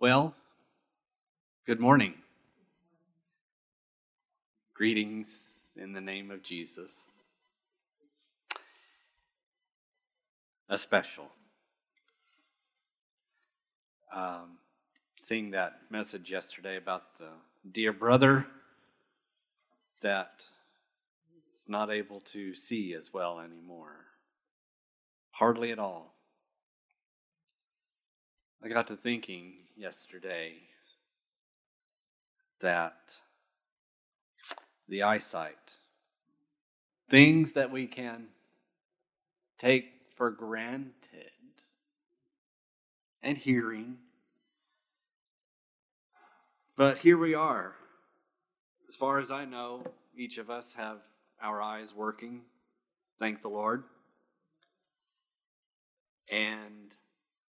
Well, good morning. Greetings in the name of Jesus. A special. Um, seeing that message yesterday about the dear brother that is not able to see as well anymore. Hardly at all. I got to thinking yesterday that the eyesight, things that we can take for granted, and hearing. But here we are. As far as I know, each of us have our eyes working. Thank the Lord. And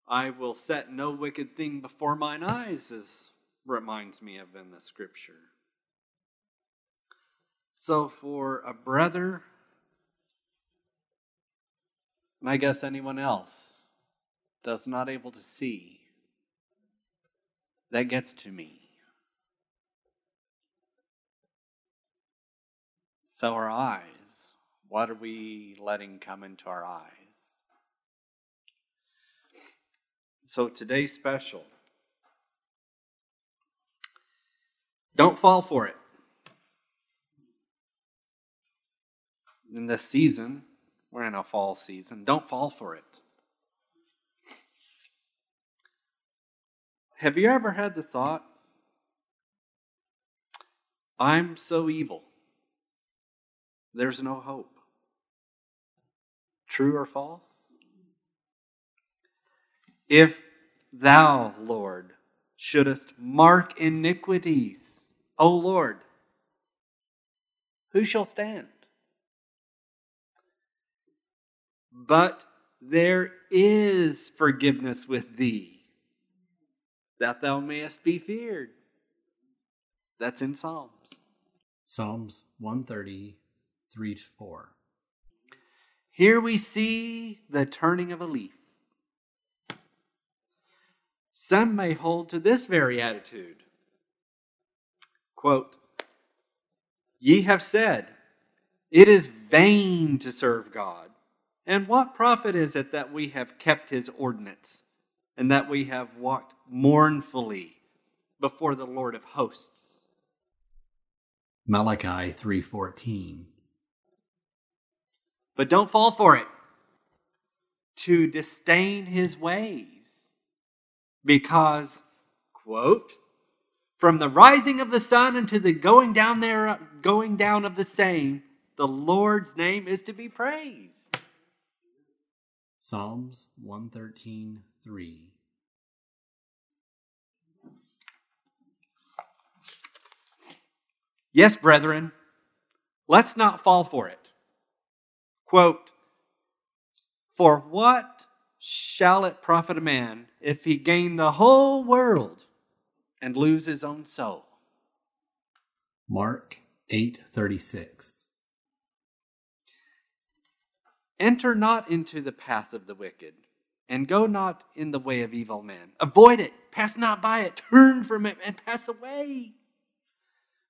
I will set no wicked thing before mine eyes, as reminds me of in the scripture. So, for a brother, and I guess anyone else that's not able to see, that gets to me. So, our eyes, what are we letting come into our eyes? So, today's special. Don't fall for it. In this season, we're in a fall season. Don't fall for it. Have you ever had the thought, I'm so evil, there's no hope? True or false? If thou, Lord, shouldest mark iniquities, O Lord, who shall stand? But there is forgiveness with thee, that thou mayest be feared. That's in Psalms. Psalms 130, 3 4. Here we see the turning of a leaf. Some may hold to this very attitude. Quote, Ye have said, It is vain to serve God. And what profit is it that we have kept his ordinance and that we have walked mournfully before the Lord of hosts? Malachi 3:14 But don't fall for it. To disdain his ways. Because, quote, from the rising of the sun unto the going down there going down of the same, the Lord's name is to be praised. Psalms 113:3 Yes, brethren, let's not fall for it. Quote, For what shall it profit a man if he gain the whole world and lose his own soul? Mark 8:36 Enter not into the path of the wicked, and go not in the way of evil men. Avoid it, pass not by it, turn from it, and pass away.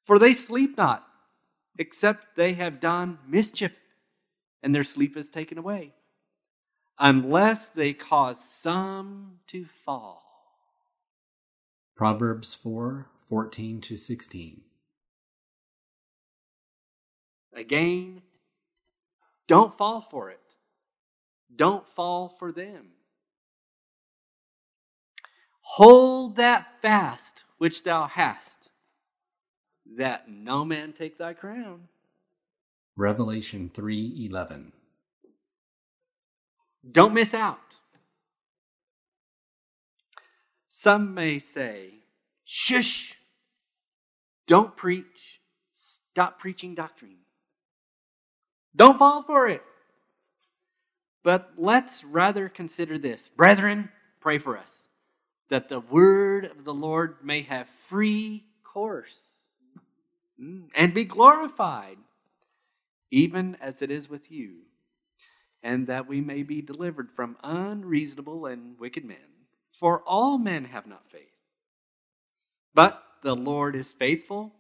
For they sleep not, except they have done mischief, and their sleep is taken away, unless they cause some to fall. Proverbs 4:14 to 16 Again, don't fall for it. Don't fall for them. Hold that fast which thou hast, that no man take thy crown. Revelation 3:11 Don't miss out. Some may say, shush, don't preach, stop preaching doctrine. Don't fall for it. But let's rather consider this. Brethren, pray for us that the word of the Lord may have free course mm, and be glorified, even as it is with you, and that we may be delivered from unreasonable and wicked men. For all men have not faith. But the Lord is faithful,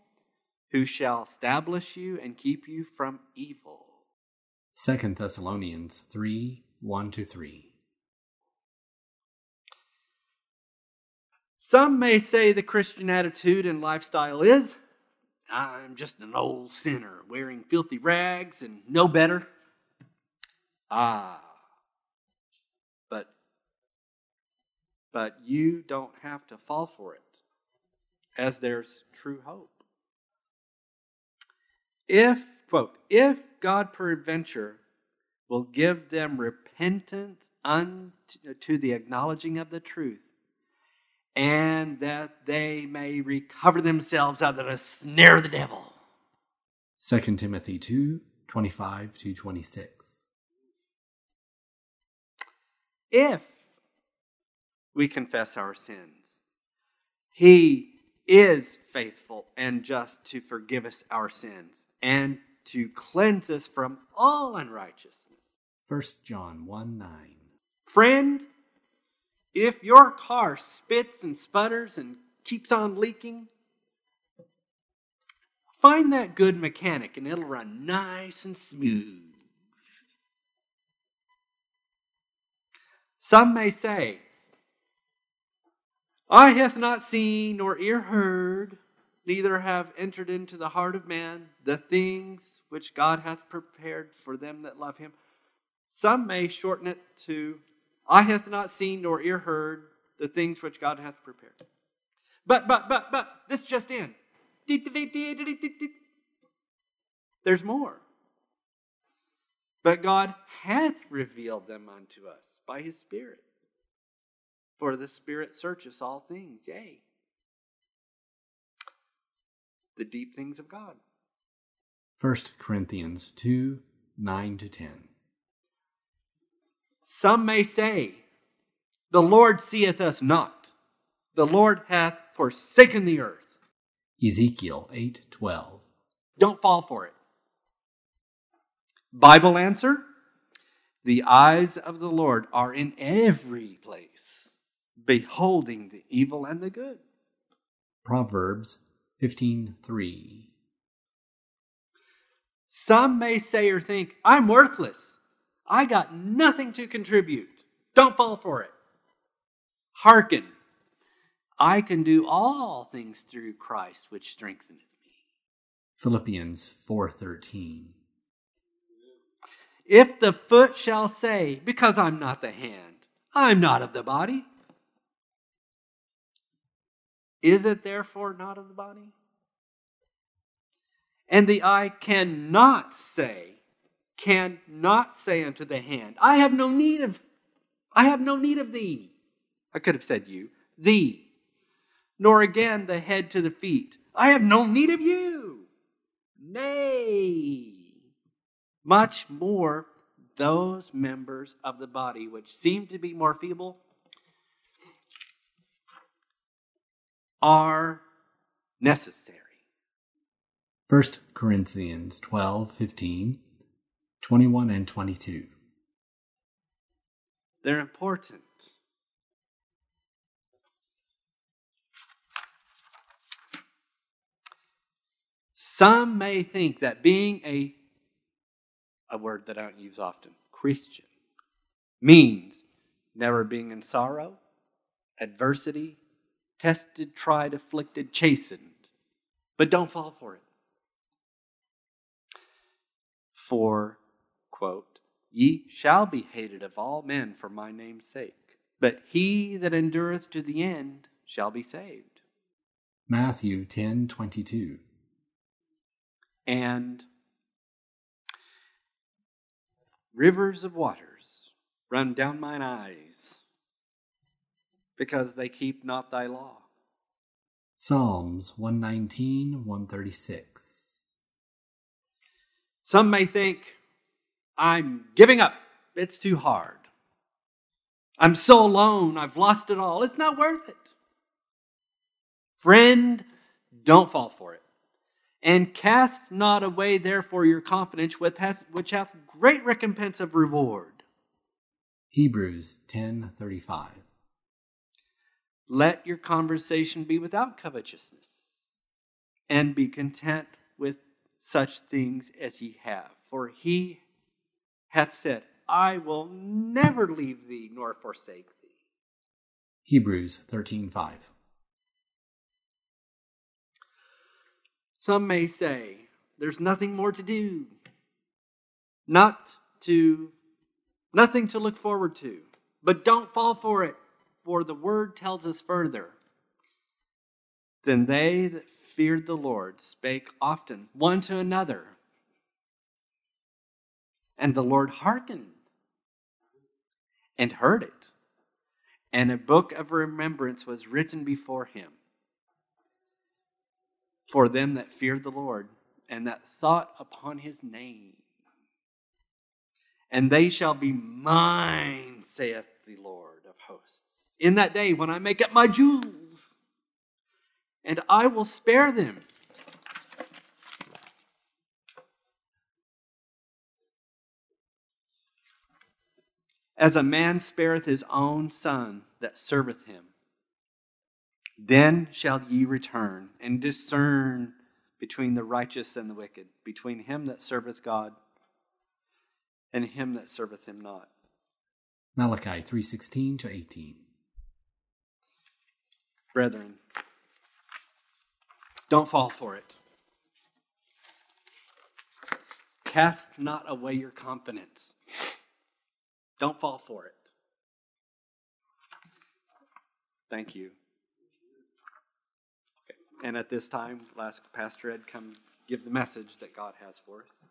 who shall establish you and keep you from evil. 2 Thessalonians 3 1 to 3. Some may say the Christian attitude and lifestyle is I'm just an old sinner wearing filthy rags and no better. Ah. But but you don't have to fall for it as there's true hope. If, quote, if God peradventure will give them repentance unto the acknowledging of the truth, and that they may recover themselves out of the snare of the devil. 2 Timothy 2 25 to 26. If we confess our sins, He is faithful and just to forgive us our sins and to cleanse us from all unrighteousness. 1 John 1 9. Friend, if your car spits and sputters and keeps on leaking, find that good mechanic and it'll run nice and smooth. Some may say, Eye hath not seen, nor ear heard, neither have entered into the heart of man the things which God hath prepared for them that love him. Some may shorten it to, Eye hath not seen, nor ear heard the things which God hath prepared. But, but, but, but, this just in. There's more. But God hath revealed them unto us by his Spirit. For the Spirit searcheth all things, yea, the deep things of God. 1 Corinthians 2 9 to 10. Some may say, The Lord seeth us not. The Lord hath forsaken the earth. Ezekiel 8 12. Don't fall for it. Bible answer The eyes of the Lord are in every place, beholding the evil and the good. Proverbs 15:3 Some may say or think, I'm worthless. I got nothing to contribute. Don't fall for it. Hearken. I can do all things through Christ which strengtheneth me. Philippians 4:13. If the foot shall say, Because I'm not the hand, I'm not of the body, is it therefore not of the body? And the eye cannot say, cannot say unto the hand, I have no need of, I have no need of thee. I could have said you, thee. Nor again the head to the feet, I have no need of you. Nay, much more those members of the body which seem to be more feeble are necessary. 1 Corinthians 12 15, 21 and 22. They're important. Some may think that being a a word that I don't use often, Christian, means never being in sorrow, adversity, tested, tried, afflicted, chastened. But don't fall for it. For, quote, ye shall be hated of all men for my name's sake, but he that endureth to the end shall be saved. Matthew 10 22. And rivers of waters run down mine eyes because they keep not thy law. Psalms 119 136. Some may think, I'm giving up. It's too hard. I'm so alone. I've lost it all. It's not worth it. Friend, don't fall for it. And cast not away, therefore, your confidence, which hath, which hath great recompense of reward. Hebrews 10:35 Let your conversation be without covetousness, and be content with such things as ye have. For he hath said, I will never leave thee nor forsake thee. Hebrews 13:5. Some may say, there's nothing more to do. Not to nothing to look forward to. But don't fall for it, for the word tells us further. Then they that feared the Lord spake often one to another. And the Lord hearkened and heard it. And a book of remembrance was written before him for them that feared the Lord and that thought upon his name. And they shall be mine, saith the Lord of hosts, in that day when I make up my jewels, and I will spare them. As a man spareth his own son that serveth him, then shall ye return and discern between the righteous and the wicked, between him that serveth God and him that serveth him not. Malachi 3:16 to 18. Brethren, don't fall for it. Cast not away your confidence. Don't fall for it. Thank you. And at this time, we'll ask Pastor Ed come give the message that God has for us.